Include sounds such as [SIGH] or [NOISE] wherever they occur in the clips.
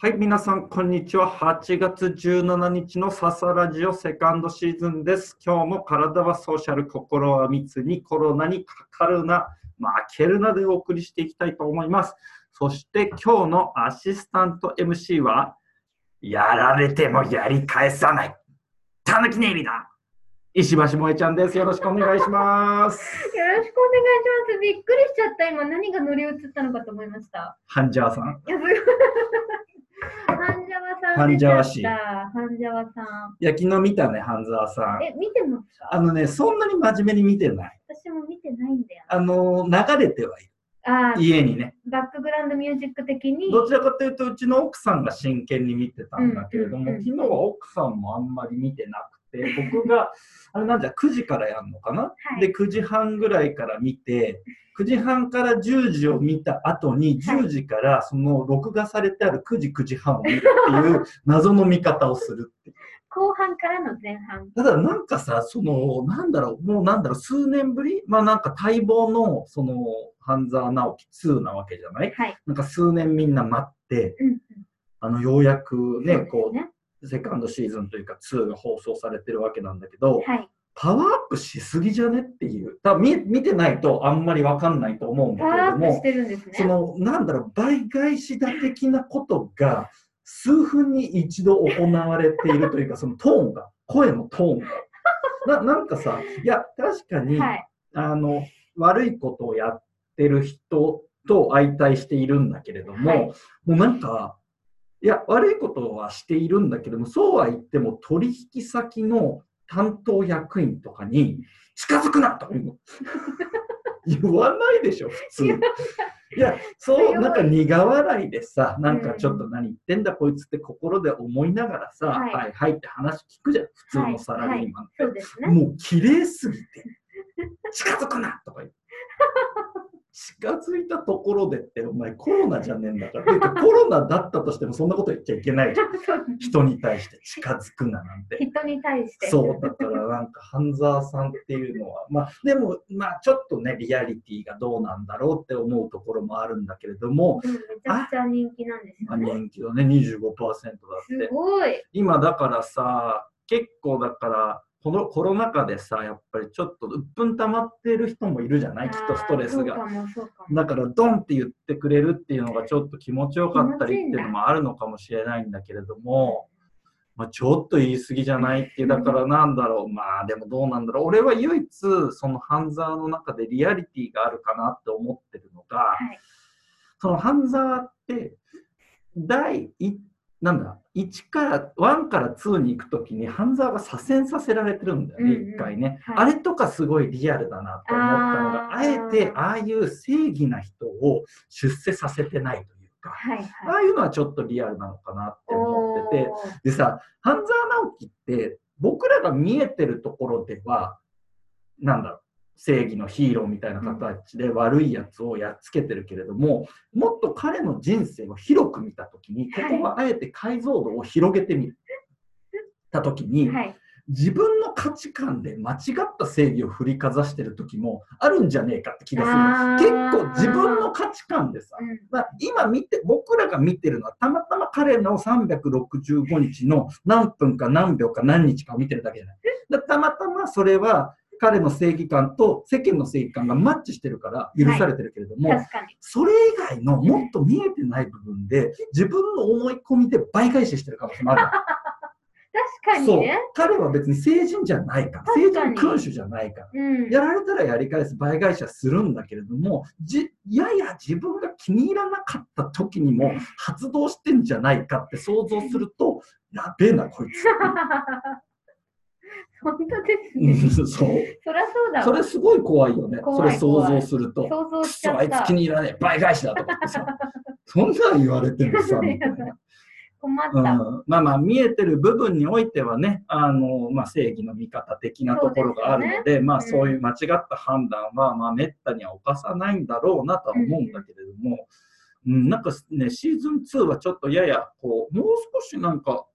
はい、皆さん、こんにちは。8月17日のササラジオセカンドシーズンです。今日も体はソーシャル、心は密にコロナにかかるな、負けるなでお送りしていきたいと思います。そして今日のアシスタント MC は、やられてもやり返さない、たぬきねいりだ。石橋萌ちゃんです。よろしくお願いします。よろしくお願いします。びっくりしちゃった。今何が乗り移ったのかと思いました。ハンジャーさん。いや、すごい。ハンジャワさんハンジャワ氏出ちゃった。ハンジャワさん。いや、昨日見たね、半沢さん。え、見てますか？あのね、そんなに真面目に見てない。私も見てないんだよ。あの、流れてはいる。あー家にね。バックグラウンドミュージック的に。どちらかというと、うちの奥さんが真剣に見てたんだけれども、うんうんうん昨日は奥さんもあんまり見てなくて、僕が、あれなんじゃ、9時からやるのかな、はいで、9時半ぐらいから見て、9時半から10時を見た後に、はい10時からその録画されてある9時、9時半を見るっていう [LAUGHS] 謎の見方をするって。後半からの前半。ただなんかさ、その、なんだろう、もうなんだろう、数年ぶり？まあなんか待望の、その、半沢直樹2なわけじゃない？はい。なんか数年みんな待って、うんうん。あの、ようやくね、そうですこね。う、セカンドシーズンというか2が放送されてるわけなんだけど、はい。パワーアップしすぎじゃねっていう。多分見見てないとあんまりわかんないと思うんだパけれども。その、なんだろう、倍返しだ的なことが、数分に一度行われているというか、そのトーンが、声のトーンが。ななんかさ、いや、確かに、はい。あの、悪いことをやってる人と相対しているんだけれども、はいもうなんか、いや、悪いことはしているんだけども、そうは言っても取引先の担当役員とかに近づくなとか言うの [LAUGHS] 言わないでしょ、普通。いや、そう、なんか苦笑いでさ、なんかちょっと何言ってんだこいつって心で思いながらさ、はいはいはいって話聞くじゃん、普通のサラリーマンって。そうですね。もう綺麗すぎて、近づくなとか言って。近づいたところでって、お前コロナじゃねえんだから。コロナだったとしてもそんなこと言っちゃいけないじゃん。人に対して近づくななんて。人に対して。そう、だからなんか、半沢さんっていうのは、まあ、でも、まあ、ちょっとね、リアリティがどうなんだろうって思うところもあるんだけれども、うんめちゃくちゃ人気なんですまあ、よね。人気はね、25%だっすて。ごい。今だからさ、結構だから、このコロナ禍でさ、やっぱりちょっとうっぷん溜まってる人もいるじゃない？きっとストレスが。だから、ドンって言ってくれるっていうのがちょっと気持ちよかったりっていうのもあるのかもしれないんだけれども、まあ、ちょっと言い過ぎじゃないっていう、だからなんだろう、まあでもどうなんだろう。俺は唯一、その半沢の中でリアリティがあるかなって思ってるのが、はい。その半沢って、第一なんだ、1から、1から2に行くときに半沢が左遷させられてるんだよね、うんうん。一回ね。はい。あれとかすごいリアルだなと思ったのが、あえてああいう正義な人を出世させてないというか、はいああいうのはちょっとリアルなのかなって思ってて、でさ、半沢直樹って僕らが見えてるところでは、なんだろう、正義のヒーローみたいな形で悪いやつをやっつけてるけれども、もっと彼の人生を広く見たときに、ここはあえて解像度を広げてみる。たときに、はい。自分の価値観で間違った正義を振りかざしてる時もあるんじゃねえかって気がする結構自分の価値観でさ、うん。まあ、今見て僕らが見てるのはたまたま彼の365日の何分か何秒か何日かを見てるだけじゃない。だたまたまそれは彼の正義感と世間の正義感がマッチしてるから許されてるけれども、確かに。それ以外のもっと見えてない部分で自分の思い込みで倍返ししてる可能性もある [LAUGHS] 確かにそうね。彼は別に成人じゃないから成人君主じゃないからうん。やられたらやり返す倍返しはするんだけれどもじやや自分が気に入らなかった時にも発動してんじゃないかって想像するとやべえなこいつ [LAUGHS] 本当ですうね。んそうそりゃそうだわ。それすごい怖いよねそれ想像すると想像くしちゃったそあいつ気。に入らねえ倍返しだとかってさ [LAUGHS] そんなん言われてもさみたいな。困った。うん、まあまあ見えてる部分においてはねあの、まあ、正義の味方的なところがあるのでまあうんそういう間違った判断は、まあ、めったには犯さないんだろうなとは思うんだけれども、うん、なんかねシーズン2はちょっとややこうもう少しなんかう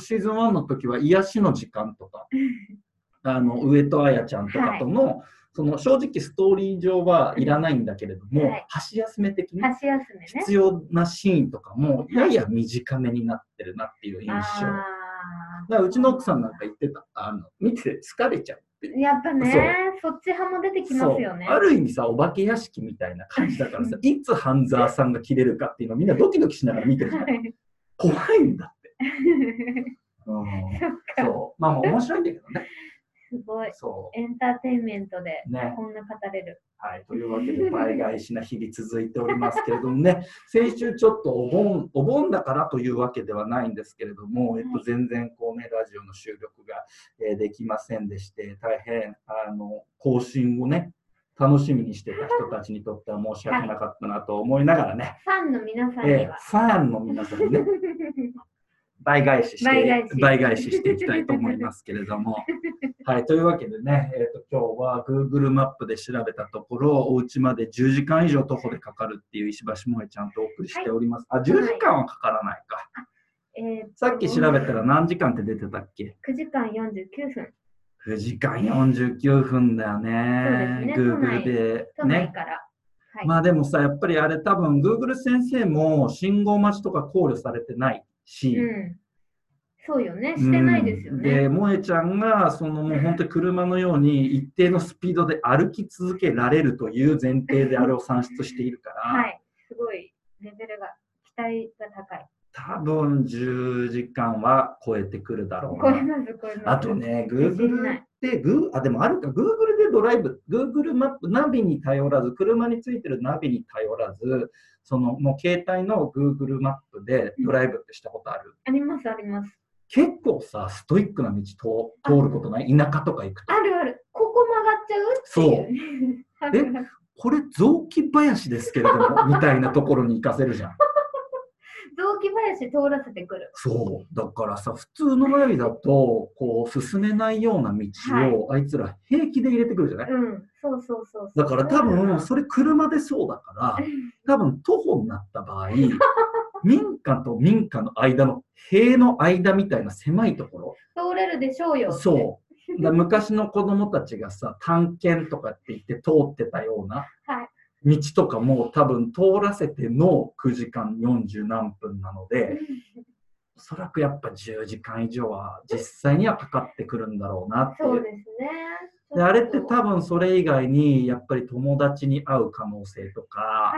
シーズン1の時は癒しの時間とか [LAUGHS] あの上戸彩ちゃんとかとの、その正直ストーリー上はいらないんだけれども、はい箸休め的に箸休めね。必要なシーンとかもやや短めになってるなっていう印象。あだからうちの奥さんなんか言ってた、あの見てて疲れちゃうって。ーやっぱね、そっち派も出てきますよね。ある意味さ、お化け屋敷みたいな感じだからさ、いつ半沢さんが切れるかっていうのをみんなドキドキしながら見てるじゃん。はい怖いんだ。うんそう。まあ面白いんだけどね。すごい。そエンターテインメントでねこんな語れる。う。はい。というわけで、倍返しな日々続いておりますけれどもね、[LAUGHS] 先週ちょっとお盆、お盆だからというわけではないんですけれども、えっと、全然こうね、ラジオの収録が、えーできませんでして、大変、あの、更新をね、楽しみにしてた人たちにとっては申し訳なかったなと思いながらね、ファンの皆さんにえーは。ファンの皆さんにね、[LAUGHS] 倍返しして倍返しししていきたいと思いますけれども。[LAUGHS] はい、というわけでね、えー、と今日は Google マップで調べたところ、お家まで10時間以上徒歩でかかるっていう石橋萌えちゃんとお送りしております。あ、10時間はかからないか。えーとさっき調べたら何時間って出てたっけ？9時間49分。?9 時間49分だよね。そうですね Google でね。から。はい。まあでもさ、やっぱりあれ多分 Google 先生も信号待ちとか考慮されてないし、うん。そうよね。してないですようんね。で、萌えちゃんが、そのもう本当に車のように一定のスピードで歩き続けられるという前提であれを算出しているから、はい。すごいレベルが、期待が高い。多分10時間は超えてくるだろうな。あとね、Google いって、グーあ、でもあるか、Google でドライブ、Google マップ、ナビに頼らず、車についてるナビに頼らず、そのもう携帯の Google マップでドライブってしたことある、あります、あります。結構さ、ストイックな道通通ることない？田舎とか行くと。あるある。ここ曲がっちゃう？っていう。あるあるこれ雑木林ですけれども、[LAUGHS] みたいなところに行かせるじゃん。雑木林通らせてくる。そう。だからさ、普通のナビだと、こう、進めないような道を、あいつら平気で入れてくるじゃない？うん、そうそうそう。だから多分、それ車でそうだから、[LAUGHS] 多分徒歩になった場合、民家と民家の間の塀の間みたいな狭いとこ通れるでしょうよ。そう。だ昔の子供たちがさ、探検とかって言って通ってたようなはい。道とかも多分通らせての9時間40何分なので、おそらくやっぱ10時間以上は実際にはかかってくるんだろうなっていう。そうですね。であれって分多分それ以外にやっぱり友達に会う可能性とか、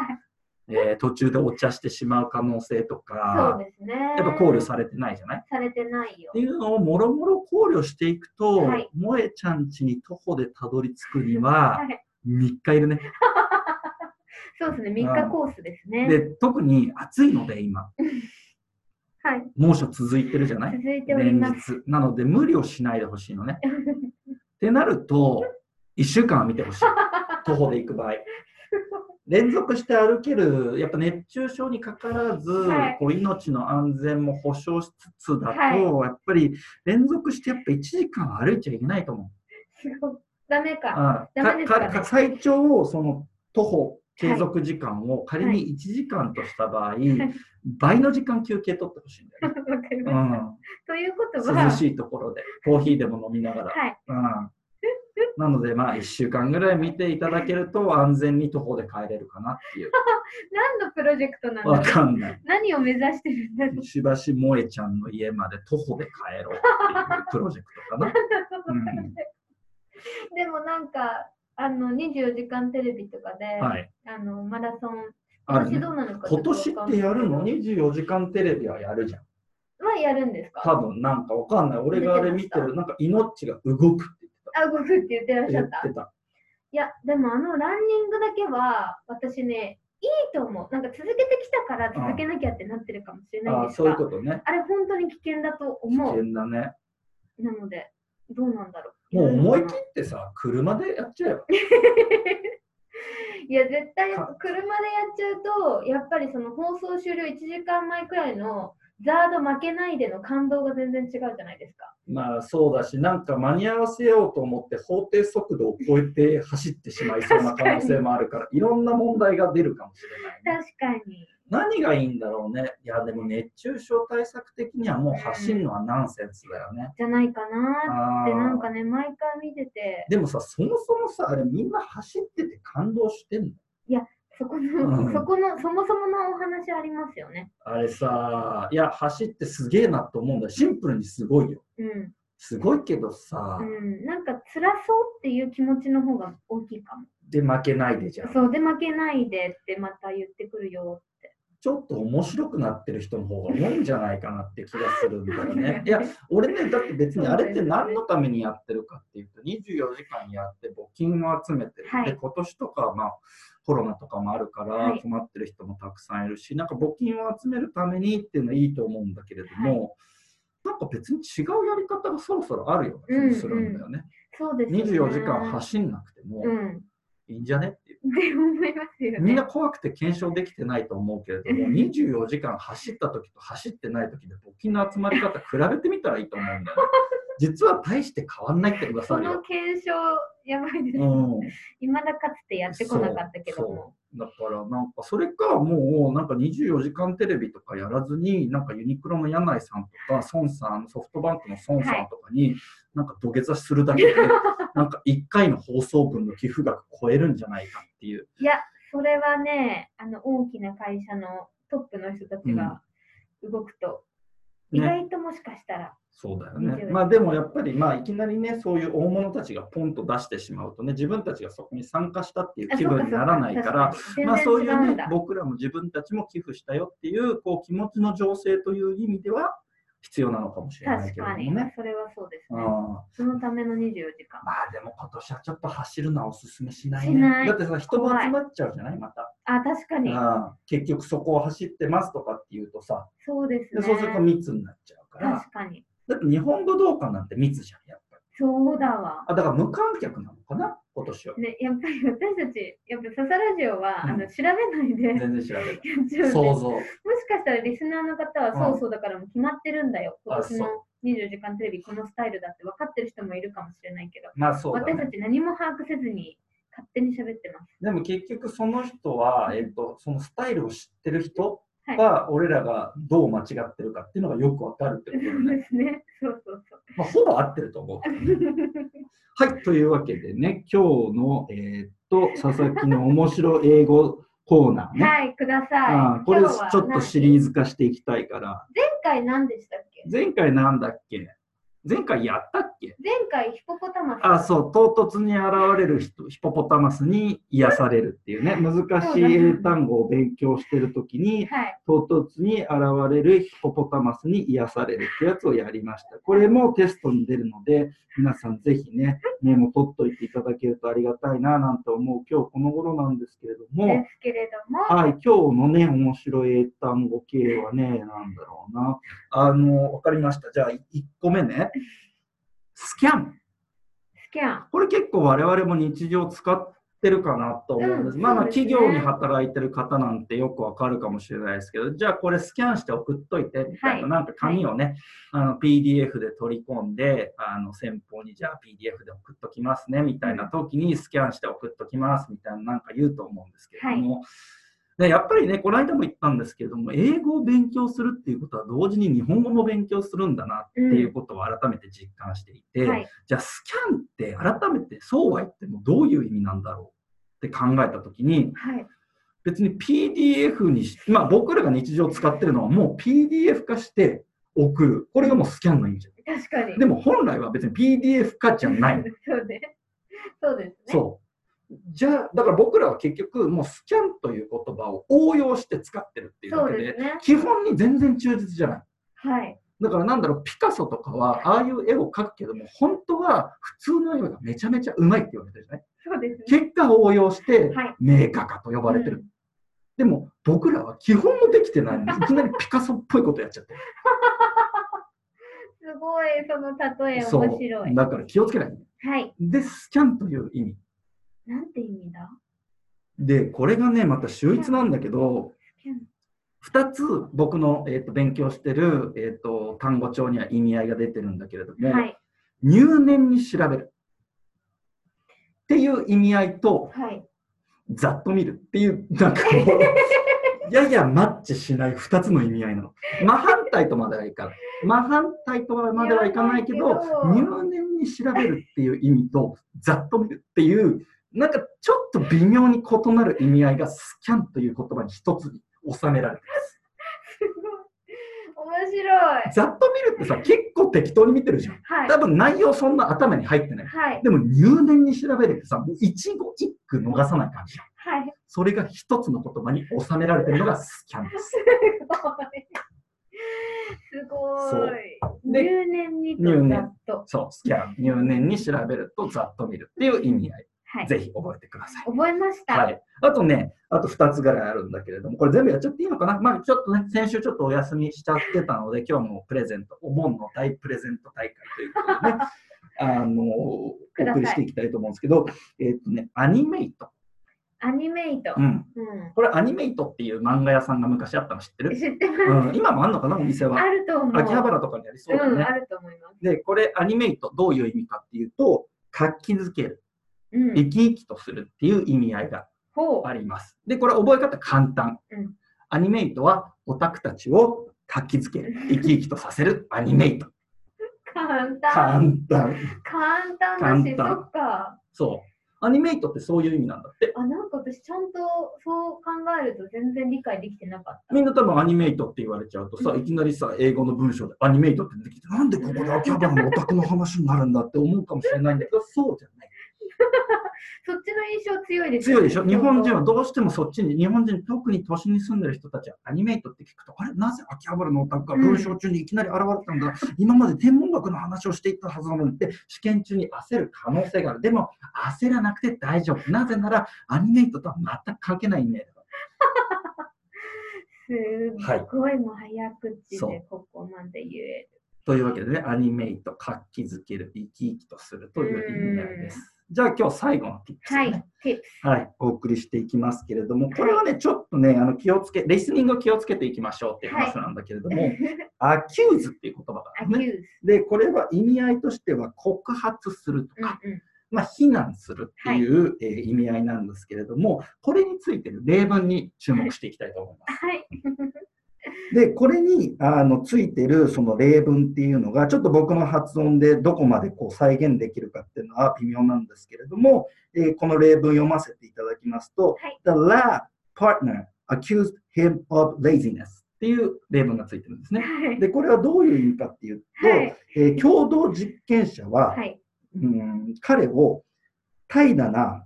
えー途中でお茶してしまう可能性とそうか、ですね。やっぱ考慮されてないじゃない？っされてないよて。いうのをもろもろ考慮していくと、はい萌えちゃん家に徒歩でたどり着くにははい3日いるね。そうですね。3日コースですね。で、特に暑いので今、[LAUGHS] はい。猛暑続いてるじゃない？続いており連ます。日。なので無理をしないでほしいのね。[LAUGHS] ってなると、1週間は見てほしい。[LAUGHS] 徒歩で行く場合。連続して歩ける、やっぱ熱中症にかからず、はいこう命の安全も保障しつつだと、はいやっぱり連続してやっぱ1時間は歩いちゃいけないと思う。ダメか最長その徒歩継続時間を仮に1時間とした場合、倍の時間休憩取ってほしいんだよね。[LAUGHS] わかりうました。んということは、涼しいところで、コーヒーでも飲みながら。はい。うん、なので、まあ、1週間ぐらい見ていただけると、安全に徒歩で帰れるかなっていう。[LAUGHS] 何のプロジェクトなんだわろうかんない。何を目指してるんだろうしばし萌えちゃんの家まで徒歩で帰ろうっていうプロジェクトかな。[LAUGHS] うんでもなんか、あの24時間テレビとかで、はい。あのマラソン、今年どうなのか今年ってやるの？に ?24 時間テレビはやるじゃん。はやるんですか？多分なんかわかんない。俺があれ見てる、なんか命が動くってあ、動くって言ってらっし言ゃった。ってた。いや、でもあのランニングだけは、私ね、いいと思う。なんか続けてきたから続けなきゃってなってるかもしれないですそういうが、ことね。あれ本当に危険だと危思う。険だね。なので、どうなんだろう。もう思い切ってさ、車でやっちゃえば。[LAUGHS] いや、絶対か車でやっちゃうと、やっぱりその放送終了1時間前くらいのザード負けないでの感動が全然違うじゃないですか。まあそうだし、なんか間に合わせようと思って法定速度を超えて走ってしまいそうな可能性もあるから、いろんな問題が出るかもしれない、ね。確かに。何がいいんだろうね。いや、でも熱中症対策的にはもう走るのはナンセンスだよね。じゃないかなって、なんかね、毎回見てて、でもさ、そもそもさ、あれみんな走ってて感動してんの？そこうんの、そこの、そもそものお話ありますよね。あれさ、いや、走ってすげえなと思うんだよ。シンプルにすごいよ。うん。すごいけどさ、うん。なんか辛そうっていう気持ちの方が大きいかも。で負けないでじゃん。そうで負けないでってまた言ってくるよって。ちょっと面白くなってる人の方が多いんじゃないかなって気がするんだよね。[LAUGHS] いや、俺ね、だって別にあれって何のためにやってるかっていうと、24時間やって募金を集めてる。はいで、今年とかはまあ、コロナとかもあるからはい困ってる人もたくさんいるし、なんか募金を集めるためにっていうのはいいと思うんだけれども、なんか別に違うやり方がそろそろあるような気がするんだよね。そうですよね。24時間走んなくてもうん。いいんじゃね？っ思いますよね。みんな怖くて検証できてないと思うけれども、[LAUGHS] 24時間走った時と走ってない時で募金の集まり方比べてみたらいいと思うんだよね。実は大して変わんないってくだそのさいよ。検証、やばいです。うん、いまだかつてやってこなかったけども。だからなんかそれかもうなんか24時間テレビとかやらずになんかユニクロの柳井さんとか孫さんソフトバンクの孫さんとかになんか土下座するだけで [LAUGHS] なんか1回の放送分の寄付額超えるんじゃないかっていう。いや、それはね、あの大きな会社のトップの人たちが動くと、意ね。外ともしかしたら、そうだよ24ね。まあでもやっぱりまあいきなりねそういう大物たちがポンと出してしまうとね自分たちがそこに参加したっていう気分にならないからまあそういうね僕らも自分たちも寄付したよっていうこう気持ちの醸成という意味では必要なのかもしれない確かにけれどもね。、それはそうですね。うんそのための24時間。まあでも今年はちょっと走るのはおすすめしないね。しないだってさ人も集まっちゃうじゃない？また、あ、確かに。うん結局そこを走ってますとかっていうとさそうですね。でそうすると密になっちゃうから確かに。だって日本武道館なんて密じゃんやっ。そうだわ。あだから無観客なのかな？今年は。ね、やっぱり私たち、やっぱササラジオは、うんあの調べないで全然調べない。ちゃう想像。もしかしたらリスナーの方は、うんそうそうだからもう決まってるんだよ。今あ年の24時間テレビこのスタイルだって分かってる人もいるかもしれないけど、まあそうだ私たね。ち何も把握せずに勝手に喋ってます。でも結局その人は、えっと、そのスタイルを知ってる人はいは、俺らがどう間違ってるかっていうのがよくわかるってことだそうね。ですね。そうそうそう。まあ、ほぼ合ってると思う。はい、というわけでね、今日の、えーっと、佐々木の面白英語コーナーね。はい、ください。これちょっとシリーズ化していきたいから、前回何でしたっけ？前回なんだっけ？前回やったっけ？前回ヒポポタマス。あ、そう、唐突に現れる人ヒポポタマスに癒されるっていうね、難しい英単語を勉強してるときに、はい。唐突に現れるヒポポタマスに癒されるってやつをやりました。これもテストに出るので、皆さんぜひね、メモ取っといていただけるとありがたいななんて思う今日この頃なんですけれども、ですけれども、はい、今日のね、面白い英単語系はね、なんだろうな。あの、わかりました。じゃあ、1個目ね。スキャン。スキャン。これ結構我々も日常使ってるかなと思うんです。うんまあ企業に働いてる方なんてよくわかるかもしれないですけど、じゃあこれスキャンして送っといてみたいな、はいなんか紙をね、あの PDF で取り込んで、あの先方にじゃあ PDF で送っときますねみたいな時にスキャンして送っときますみたいななんか言うと思うんですけれども、でやっぱりね、この間も言ったんですけれども、英語を勉強するっていうことは同時に日本語も勉強するんだなっていうことを改めて実感していて、はい。じゃあスキャンって改めてそうは言ってもどういう意味なんだろうって考えたときにはい。別に PDF にし、まあ僕らが日常使ってるのはもう PDF 化して送る。これがもうスキャンの意味じゃ確かに。ん。でも本来は別に PDF 化じゃない。[LAUGHS] そうね。そうですね。そう。じゃあ、だから僕らは結局もうスキャンという言葉を応用して使ってるっていうだけで、ね。基本に全然忠実じゃない。はい。だからなんだろう、ピカソとかはああいう絵を描くけども、本当は普通の絵がめちゃめちゃうまいって言われてるじゃないそうですね。結果応用してはい名画家と呼ばれてる。うんでも僕らは基本もできてないのに、[LAUGHS] いきなりピカソっぽいことやっちゃってる。[LAUGHS] すごい、その例え面白い。だから気をつけない。はい。で、スキャンという意味。なんて意味だ？で、これがね、また秀逸なんだけど、スキャン2つ僕の、えー、と勉強してる、えー、と単語帳には意味合いが出てるんだけれども、はい。入念に調べるっていう意味合いと、はい。ざっと見るっていう、なんか [LAUGHS] ややマッチしない2つの意味合いなの。真反対とまではいかない。真反対とまではいかないけど入念に調べるっていう意味と、ざっと見るっていう、なんかちょっと微妙に異なる意味合いがスキャンという言葉に一つに収められてます。すごい。面白い。ざっと見るってさ、結構適当に見てるじゃん。はい。多分内容そんな頭に入ってない。はい。でも入念に調べるってさ、もう一語一句逃さない感じじゃん。はい。それが一つの言葉に収められてるのがスキャンです。すごい。入念にと入念ざっと。そう、スキャン。入念に調べるとざっと見るっていう意味合い。はい。ぜひ覚えてください。覚えました。はい。あとね、あと2つぐらいあるんだけれども、これ全部やっちゃっていいのかな？まあちょっとね、先週ちょっとお休みしちゃってたので、今日もプレゼント、お盆の大プレゼント大会ということでね、[LAUGHS] あのお送りしていきたいと思うんですけど、えっ、とね、アニメイト。アニメイトう。ん。うこれアニメイトっていう漫画屋さんが昔あったの知ってん。る？知ってます。うん、今もあんのかなお店は？あ。ると思う。秋葉原とかにありそうだうん、ね。あると思います。で、これアニメイトどういう意味かっていうと、活気づける、うん。生き生きとするっていう意味合いが。あります。で、これ覚え方簡単。うんアニメイトはオタクたちを活気づける、[LAUGHS] 生き生きとさせるアニメイト。簡単。簡単。簡単だし、そっか。そう。アニメイトってそういう意味なんだって。あ、なんか私ちゃんとそう考えると全然理解できてなかった。みんな多分アニメイトって言われちゃうとさ、いきなりさ、英語の文章でアニメイトって出てきて、なんでここで秋葉原のオタクの話になるんだって思うかもしれないんだけど、そうじゃない。[LAUGHS] そっちの印象強いです強いでしょ？日本人はは。どうしてもそっちに、日本人、特に都心に住んでる人たちはアニメイトって聞くと、あれ、なぜ秋葉原のオタクが文章中にいきなり現れたんだ、今まで天文学の話をしていったはずなのにって、試験中に焦る可能性がある。でも、焦らなくて大丈夫。なぜなら、アニメイトとは全く関係ないイメージだ。[LAUGHS] すごいもう早口でここまで言える。というわけでね、 animate、活気づける、生き生きとするという意味合いです。じゃあ今日最後の tips、ねはい、はい、お送りしていきますけれども、これはね、ちょっとね、あの気をつけ、リスニングを気をつけていきましょうっていう話なんだけれども、アキューズっていう言葉があるね。ズ。で、これは意味合いとしては告発するとか、うんうんまあ、非難するっていう、えー意味合いなんですけれども、これについてる例文に注目していきたいと思います。はい。で、これにあのついてるその例文っていうのが、ちょっと僕の発音でどこまでこう再現できるかっていうのは微妙なんですけれども、えーこの例文読ませていただきますと、はい The lab partner accused him of laziness っていう例文がついてるんですね。はい。で、これはどういう意味かっていうと、はい。えー共同実験者は、はい。うん彼を怠惰な、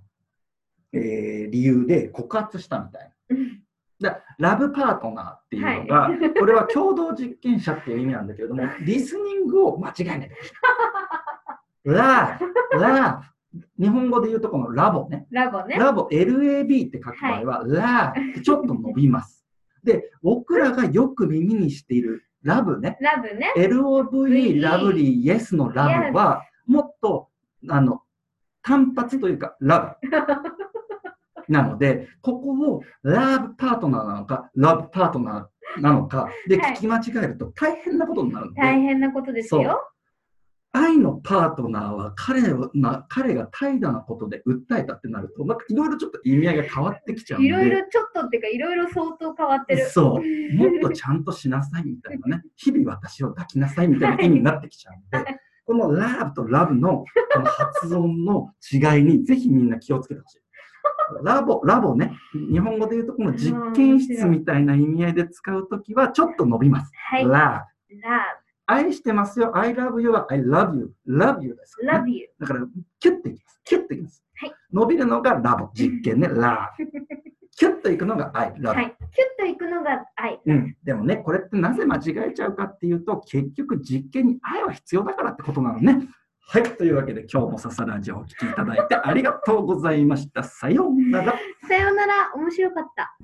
えー理由で告発したみたいな。うんだラブパートナーっていうのが、は [LAUGHS] これは共同実験者っていう意味なんだけれども、[LAUGHS] リスニングを間違えないでほしい。ラー、ラー、日本語で言うとこのラボね。ラボね。ラボ、LAB って書く場合は、ラーってちょっと伸びます。で、僕らがよく耳にしているラブね。ラブね。LOVE、ラブリー、イエスのラブは、もっと、あの、単発というか、ラブ。[LAUGHS] なので、ここをラブパートナーなのか、ラブパートナーなのか、で、はい聞き間違えると大変なことになるので、大変なことですよ。愛のパートナーは彼をな彼が怠惰なことで訴えたってなると、なんかいろいろちょっと意味合いが変わってきちゃうんで、いろいろちょっとっていうか、いろいろ相当変わってる。そう、もっとちゃんとしなさいみたいなね、[LAUGHS] 日々私を抱きなさいみたいな意味になってきちゃうんで、[LAUGHS] このラブとラブのこの発音の違いにぜひみんな気をつけてほしい。ラボ、ラボね、日本語で言うとこの実験室みたいな意味合いで使うときはちょっと伸びます。はい。ララブ。愛してますよ。I love you は I love you。love you です、love you。だから、キュッといきます。キュッといきます。はい伸びるのがラボ、実験ね、ラブ。[LAUGHS] キュッといくのが I love you。はい。キュッといくのが愛。うん、でもね、これってなぜ間違えちゃうかっていうと、結局実験に愛は必要だからってことなのね。はい、というわけで今日もササラジオをお聞きいただいてありがとうございました。さようなら。さようなら。面白かった。